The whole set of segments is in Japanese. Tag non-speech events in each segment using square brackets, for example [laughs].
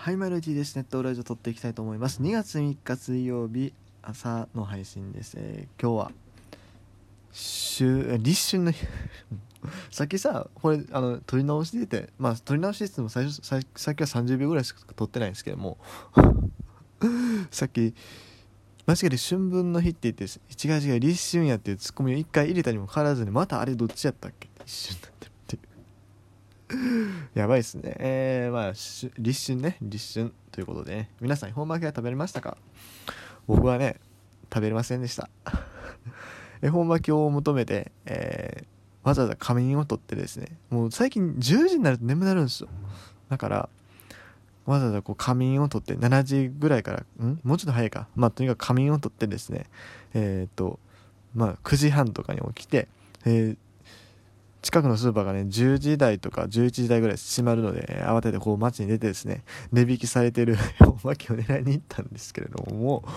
はい、マイルティです。ネットラジオ撮っていきたいと思います。2月3日水曜日朝の配信です。えー今日は、週、立春の日。[laughs] さっきさ、これ、あの、撮り直しでて、まあ、撮り直しってても最初、さっきは30秒ぐらいしか撮ってないんですけども、[laughs] さっき、間違えて春分の日って言って、違う違う、立春やっていうツッコミを一回入れたにもかかわらずに、またあれどっちやったっけ？一瞬になってるっていう。[laughs] やばいっすね。えー、まあ、立春ね、立春ということでね、皆さん、恵方巻きは食べれましたか？僕はね、食べれませんでした。[laughs] 恵方巻きを求めて、えーわざわざ仮眠を取ってですね、もう最近10時になると眠くなるんですよ。だから、わざわざこう仮眠を取って、7時ぐらいから、ん？もうちょっと早いか。まあ、とにかく仮眠を取ってですね、えーっと、まあ、9時半とかに起きて、えー近くのスーパーがね10時台とか11時台ぐらい閉まるので慌ててこう街に出てですね値引きされてる [laughs] おまけを狙いに行ったんですけれどももう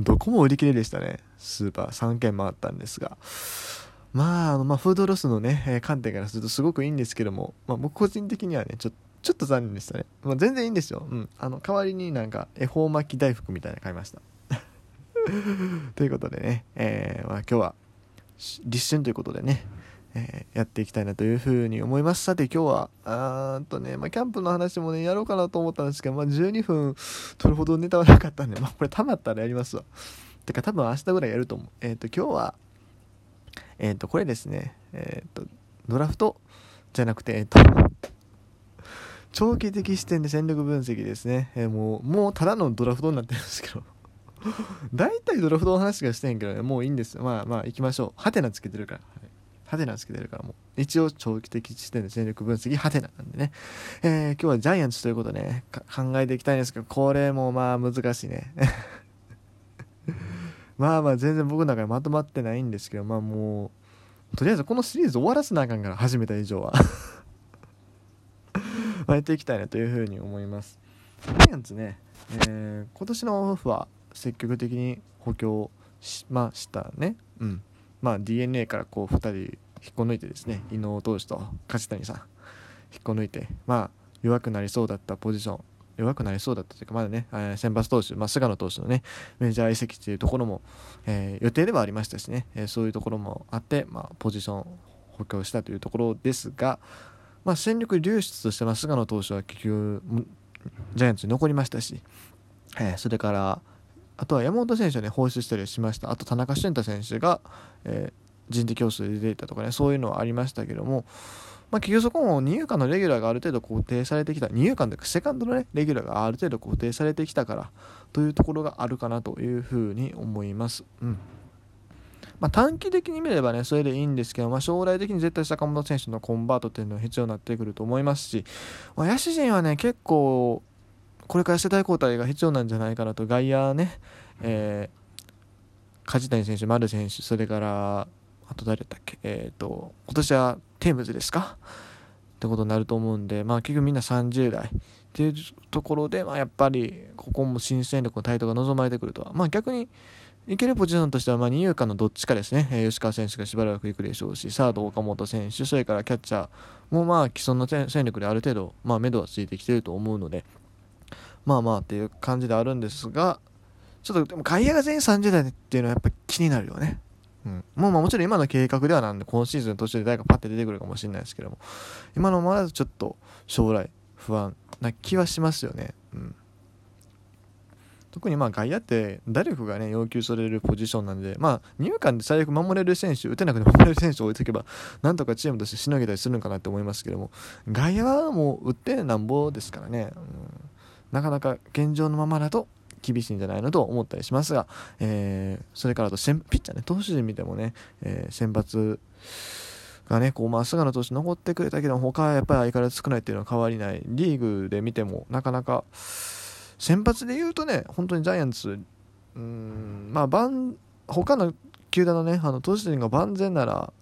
どこも売り切れでしたね。スーパー3軒回ったんですが。まああのまあフードロスのね、え観点からするとすごくいいんですけども、まあ、僕個人的にはねちょちょっと残念でしたね、まあ、全然いいんですよ、うん、あの代わりになんか恵方巻き大福みたいなの買いました。[laughs] ということでね、えーまあ、今日は立春ということでねえーやっていきたいなというふうに思います。さて今日は、あーとね、まあ、キャンプの話もね、やろうかなと思ったんですけど、まあ、12分取るほどネタはなかったんで、まあ、これ溜まったらやりますわ。てか多分明日ぐらいやると思う。えっ、と、今日は、えっ、と、これですね、えっ、と、ドラフトじゃなくて、えっ、と、長期的視点で戦力分析ですね。えもう、もうただのドラフトになってるんですけど。[laughs] 大体ドラフトの話がしてんけどね、もういいんですよ。まあまあ、行きましょう。ハテナつけてるから。ハテナつけてるからもう。一応長期的視点で戦力分析ハテナなんでね、えー今日はジャイアンツということね考えていきたいんですけどこれもまあ難しいね。[laughs] まあまあ全然僕の中でまとまってないんですけどまあもうとりあえずこのシリーズ終わらせなあかんから始めた以上は。[laughs] まあやっていきたいなというふうに思います。ジャイアンツね、えー今年のオフは積極的に補強しましたね。うん。まあ d n a からこう2人引っこ抜いてですね伊能投手と梶谷さん引っこ抜いてまあ弱くなりそうだったポジション弱くなりそうだったというかまだね、えー先発投手、まあ、菅野投手のねメジャー移籍というところも、えー予定ではありましたしね、えーそういうところもあって、まあ、ポジション補強したというところですが、まあ、戦力流出としては菅野投手は結局ジャイアンツに残りましたし、えーそれからあとは山本選手をね放出したりしました。あと田中俊太選手が、えー人的競争で出ていたとかねそういうのはありましたけども、まあ、結局そこも二遊間のレギュラーがある程度固定されてきた。二遊間というかセカンドのねレギュラーがある程度固定されてきたからというところがあるかなというふうに思います。うん。まあ、短期的に見ればねそれでいいんですけど、まあ、将来的に絶対坂本選手のコンバートっていうのは必要になってくると思いますし、まあ、野手陣はね結構これから世代交代が必要なんじゃないかなと。外野ね、えー梶谷選手、丸選手、それから、あと誰だっけ、えっ、と、今年はテームズですか？ってことになると思うんで、まあ結局みんな30代っていうところで、まあやっぱり、ここも新戦力の台頭が望まれてくるとは。まあ逆に、いけるポジションとしては、まあ、二遊間のどっちかですね、えー吉川選手がしばらく行くでしょうし、サード、岡本選手、それからキャッチャーも、まあ、既存の戦力である程度、まあ、目処はついてきてると思うので、まあまあっていう感じであるんですが、ちょっとでも外野が全員30代っていうのはやっぱ気になるよね。うん、もうまあもちろん今の計画ではなんで今シーズン途中で誰かパッて出てくるかもしれないですけども今のままだとちょっと将来不安な気はしますよね、うん、特にまあ外野って打力がね要求されるポジションなんでまあ二遊間で最悪守れる選手打てなくて守れる選手を置いとけばなんとかチームとしてしのげたりするのかなって思いますけども外野はもう打ってなんぼですからね、うん、なかなか現状のままだと厳しいんじゃないのと思ったりしますが、えーそれからあと先ピッチャーね投手陣見てもね、えー先発がねこうまあ菅野投手残ってくれたけど他はやっぱり相変わらず少ないっていうのは変わりない。リーグで見てもなかなか先発で言うとね本当にジャイアンツうーんまあ他の球団のねあの投手陣が万全なら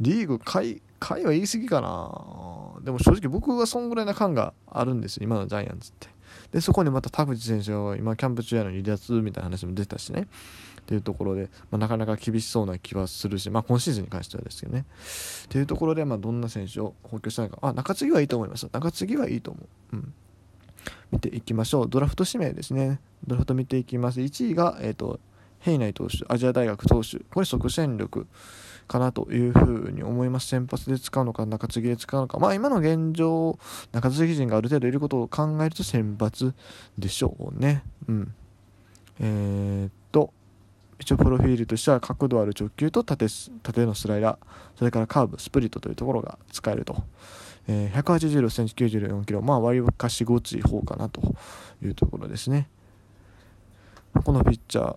リーグ下位下位は言い過ぎかな。でも正直僕はそんぐらいな感があるんですよ今のジャイアンツって。でそこにまた田口選手が今キャンプ中やのに離脱みたいな話も出たしねっていうところで、まあ、なかなか厳しそうな気はするし、まあ、今シーズンに関してはですけどねっていうところで、まあ、どんな選手を補強したのかあ中継ぎはいいと思います中継ぎはいいと思う、うん、見ていきましょう。ドラフト指名ですね。ドラフト見ていきます。1位が、え、ー、と、ヘイナイ投手、アジア大学投手。これ即戦力かなというふうに思います。先発で使うのか、中継ぎで使うのか。まあ今の現状、中継ぎ陣がある程度いることを考えると先発でしょうね。うん。えー、っと、一応プロフィールとしては角度ある直球と縦縦のスライダー、それからカーブ、スプリットというところが使えると。えー、186センチ94キロ、まあ割かしごつい方かなというところですね。このピッチャー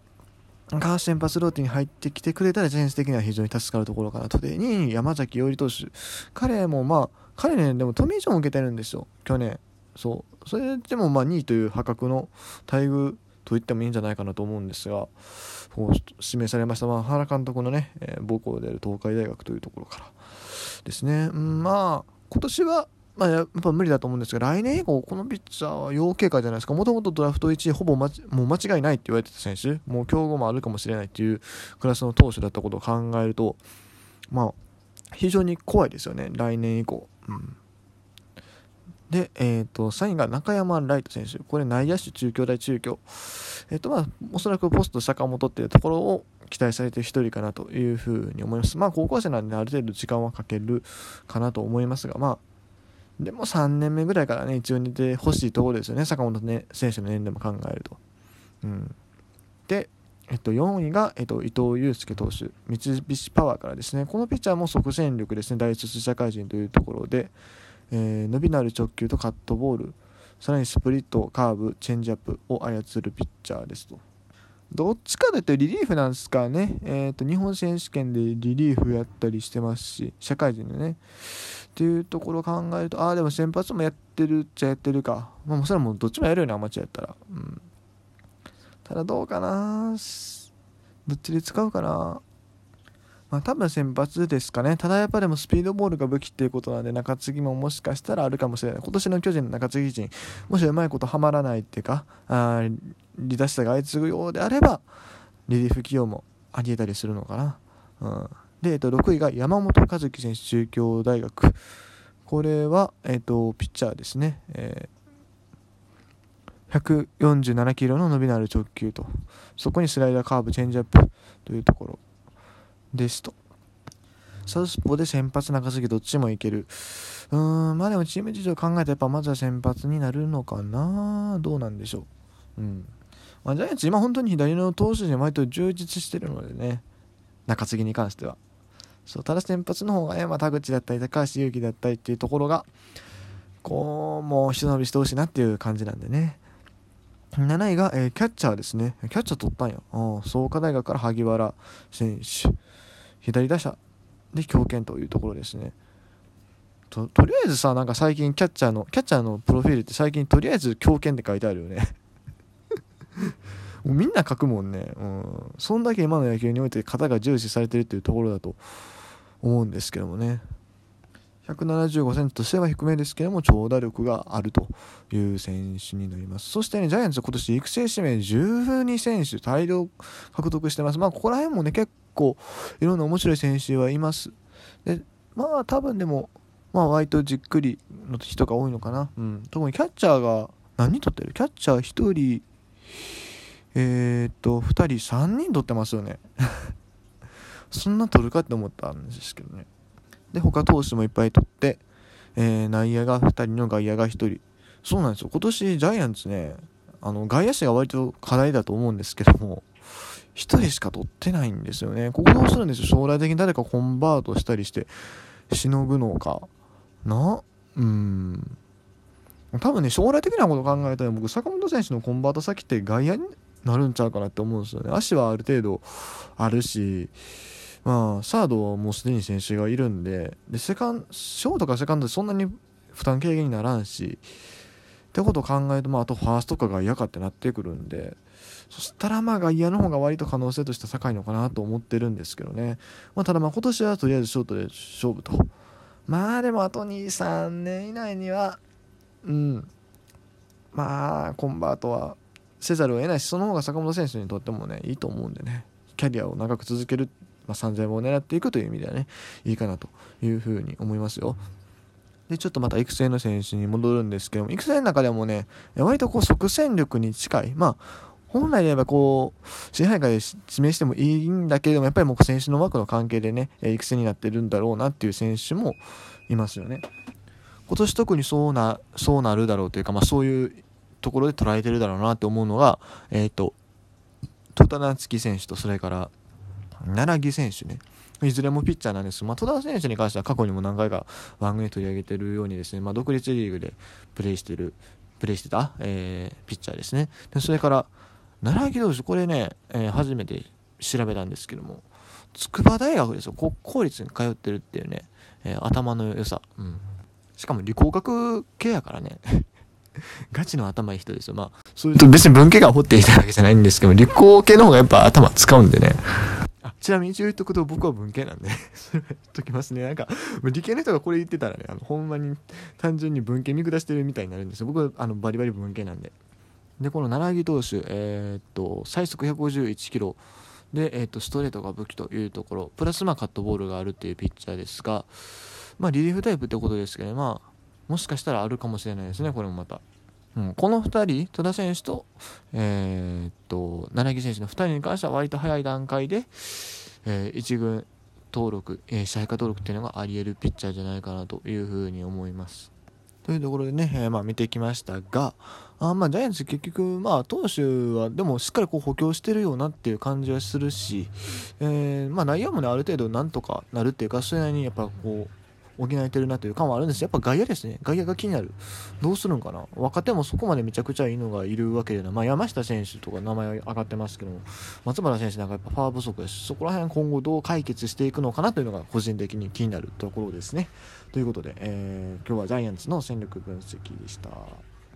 が先発ローテに入ってきてくれたら、ジェンス的には非常に助かるところかなと。で、2位に山崎伊織投手。彼もまあ、彼ね、でもトミー・ジョンを受けてるんですよ、去年。そう。それでもまあ2位という破格の待遇と言ってもいいんじゃないかなと思うんですが、こう指名されました、まあ、原監督のね、えー、母校である東海大学というところからですね。うん、まあ、今年は、まあ、やっぱ無理だと思うんですが、来年以降、このピッチャーは要警戒じゃないですか、もともとドラフト1位、ほぼもう間違いないって言われてた選手、もう競合もあるかもしれないっていうクラスの投手だったことを考えると、まあ、非常に怖いですよね、来年以降。うんで、えーと、3位が中山ライト選手、これ内野手、中京大中京、えーとまあ、おそらくポスト坂本っていうところを期待されてる1人かなというふうに思います。まあ、高校生なんで、ある程度時間はかけるかなと思いますが、まあ、でも3年目ぐらいからね、一応似てほしいところですよね、坂本、ね、選手の年齢も考えると。うん、で、えっと、4位が、えっと、伊藤祐介投手、三菱パワーからですね、このピッチャーも即戦力ですね、大卒社会人というところで、えー、伸びのある直球とカットボール、さらにスプリット、カーブ、チェンジアップを操るピッチャーですと。どっちかというとリリーフなんですかね。えっ、ー、と、日本選手権でリリーフやったりしてますし、社会人でね。っていうところを考えると、ああ、でも先発もやってるっちゃやってるか。まあ、それはもうどっちもやるよね、アマチュアやったら。うん。ただどうかなどっちで使うかなまあ、多分先発ですかね。ただやっぱでもスピードボールが武器っていうことなんで、中継ぎももしかしたらあるかもしれない。今年の巨人の中継ぎ陣、もしうまいことはまらないっていうか、あ離脱者が相次ぐようであれば、リリーフ起用もありえたりするのかな。うん、で、えっと、6位が山本和樹選手、中京大学。これは、えっと、ピッチャーですね。えー147キロの伸びのある直球と、そこにスライダー、カーブ、チェンジアップというところ。ですと。サウスポーで先発中継ぎどっちもいける。うーん、まあでもチーム事情考えたらやっぱまずは先発になるのかなどうなんでしょう。うん。まあ、ジャイアンツ今本当に左の投手陣割と充実してるのでね。中継ぎに関しては。そう、ただ先発の方がね、まあ、田口だったり高橋優輝だったりっていうところが、こう、もう一伸びしてほしいなっていう感じなんでね。7位が、えー、キャッチャーですね。キャッチャー取ったんや。創価大学から萩原選手。左打者で強肩というところですね。ととりあえずさ、なんか最近キャッチャーの、キャッチャーのプロフィールって最近とりあえず強肩って書いてあるよねもうみんな書くもんね。うん。そんだけ今の野球において型が重視されてるっていうところだと思うんですけどもね。175センチとしては低めですけども長打力があるという選手になります。そしてね、ジャイアンツ今年育成指名12選手大量獲得してます。まあ、ここら辺もね、結構いろんな面白い選手はいます。で、まあ多分でも、まあ割とじっくりの人が多いのかな。うん。特にキャッチャーが何人取ってる？キャッチャー1人、えー、っと、2人、3人取ってますよね。[laughs] そんな取るかって思ったんですけどね。で、他投手もいっぱい取って、えー、内野が2人の外野が1人。そうなんですよ。今年ジャイアンツね、あの、外野手が割と課題だと思うんですけども、1人しか取ってないんですよね。ここどうするんですよ。将来的に誰かコンバートしたりして、しのぐのか。な、うん。多分ね、将来的なこと考えたら僕、坂本選手のコンバート先って外野なるんちゃうかなって思うんですよね。足はある程度あるし、まあ、サードはもうすでに選手がいるんで、で、セカン、ショートかセカンドでそんなに負担軽減にならんし、ってことを考えると、まあ、あとファーストか外野かってなってくるんで、そしたらまあ外野の方が割と可能性としては高いのかなと思ってるんですけどね。まあ、ただまあ今年はとりあえずショートで勝負と。まあでもあと2、3年以内には、うん、まあコンバートはせざるを得ないし、その方が坂本選手にとってもね、いいと思うんでね、キャリアを長く続けるまあ、3000本を狙っていくという意味ではね、いいかなというふうに思いますよ。でちょっとまた育成の選手に戻るんですけども育成の中でもね割とこう即戦力に近い。まあ本来で言えばこう支配下で指名してもいいんだけれどもやっぱりもう選手の枠の関係でね育成になってるんだろうなっていう選手もいますよね。今年特にそうなそうなるだろうというか、まあ、そういうところで捉えてるだろうなって思うのがえっ、ー、と戸田夏樹選手とそれから奈良木選手ねいずれもピッチャーなんです。まあ、戸田選手に関しては過去にも何回か番組取り上げてるようにですね、まあ、独立リーグでプレーしてる、プレーしてた、えー、ピッチャーですね。でそれから、奈良木投手、これね、えー、初めて調べたんですけども、筑波大学ですよ、国公立に通ってるっていうね、えー、頭の良さ。うん。しかも理工学系やからね。ガチの頭いい人ですよ。まあ、そういうと別に文系が掘っていたわけじゃないんですけど、理工系の方がやっぱ頭使うんでね。あちなみに一応言っとくと僕は文系なんで [laughs] それは言っときますね。なんか、理系の人がこれ言ってたらね、あの、ほんまに単純に文系見下してるみたいになるんですよ。僕はあのバリバリ文系なんで。で、この奈良木投手、えー、っと、最速151キロ。で、えー、っと、ストレートが武器というところ、プラスまあカットボールがあるっていうピッチャーですが、まあリリーフタイプってことですけど、まあ、もしかしたらあるかもしれないですね、これもまた。うん、この2人、戸田選手と、えー、っと、柳選手の2人に関しては割と早い段階で、えー、1軍登録、えー、支配下登録っていうのがあり得るピッチャーじゃないかなというふうに思います。というところでね、えー、まあ見てきましたが、あまあジャイアンツ結局、まあ投手はでもしっかりこう補強してるようなっていう感じはするし、えー、まあ内野もね、ある程度なんとかなるっていうか、それなりにやっぱこう、補えてるなという感はあるんですやっぱ外野ですね。外野が気になる。どうするんかな若手もそこまでめちゃくちゃいいのがいるわけでな。まあ、山下選手とか名前上がってますけども、松原選手なんかやっぱパワー不足です。そこら辺今後どう解決していくのかなというのが個人的に気になるところですね。ということで、えー、今日はジャイアンツの戦力分析でした。